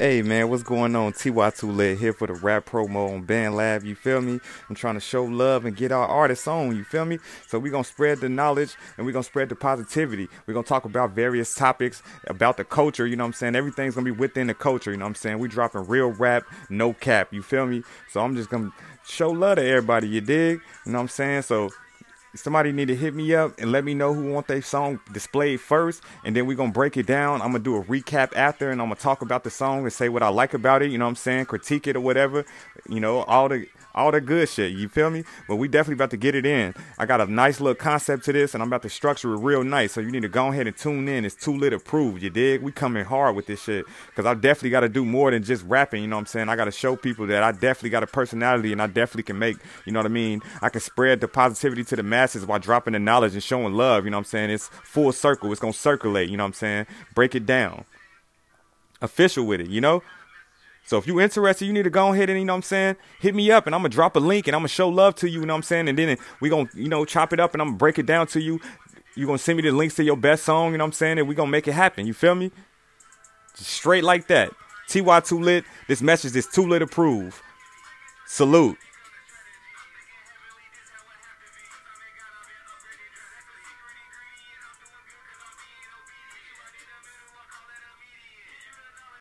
Hey man, what's going on? TY2 Lit here for the rap promo on BandLab. You feel me? I'm trying to show love and get our artists on. You feel me? So we gonna spread the knowledge and we gonna spread the positivity. we gonna talk about various topics about the culture. You know what I'm saying? Everything's gonna be within the culture. You know what I'm saying? We dropping real rap, no cap. You feel me? So I'm just gonna show love to everybody. You dig? You know what I'm saying? So somebody need to hit me up and let me know who want their song displayed first and then we're gonna break it down i'm gonna do a recap after and i'm gonna talk about the song and say what i like about it you know what i'm saying critique it or whatever you know all the all the good shit. You feel me? But we definitely about to get it in. I got a nice little concept to this, and I'm about to structure it real nice. So you need to go ahead and tune in. It's 2Lit approved. You dig? We coming hard with this shit because I definitely got to do more than just rapping. You know what I'm saying? I got to show people that I definitely got a personality, and I definitely can make. You know what I mean? I can spread the positivity to the masses while dropping the knowledge and showing love. You know what I'm saying? It's full circle. It's gonna circulate. You know what I'm saying? Break it down. Official with it. You know. So if you're interested, you need to go ahead and, you know what I'm saying, hit me up and I'm going to drop a link and I'm going to show love to you, you know what I'm saying? And then we going to, you know, chop it up and I'm going to break it down to you. You're going to send me the links to your best song, you know what I'm saying? And we going to make it happen. You feel me? Just straight like that. TY2 Lit, This message is 2Lit approved. Salute.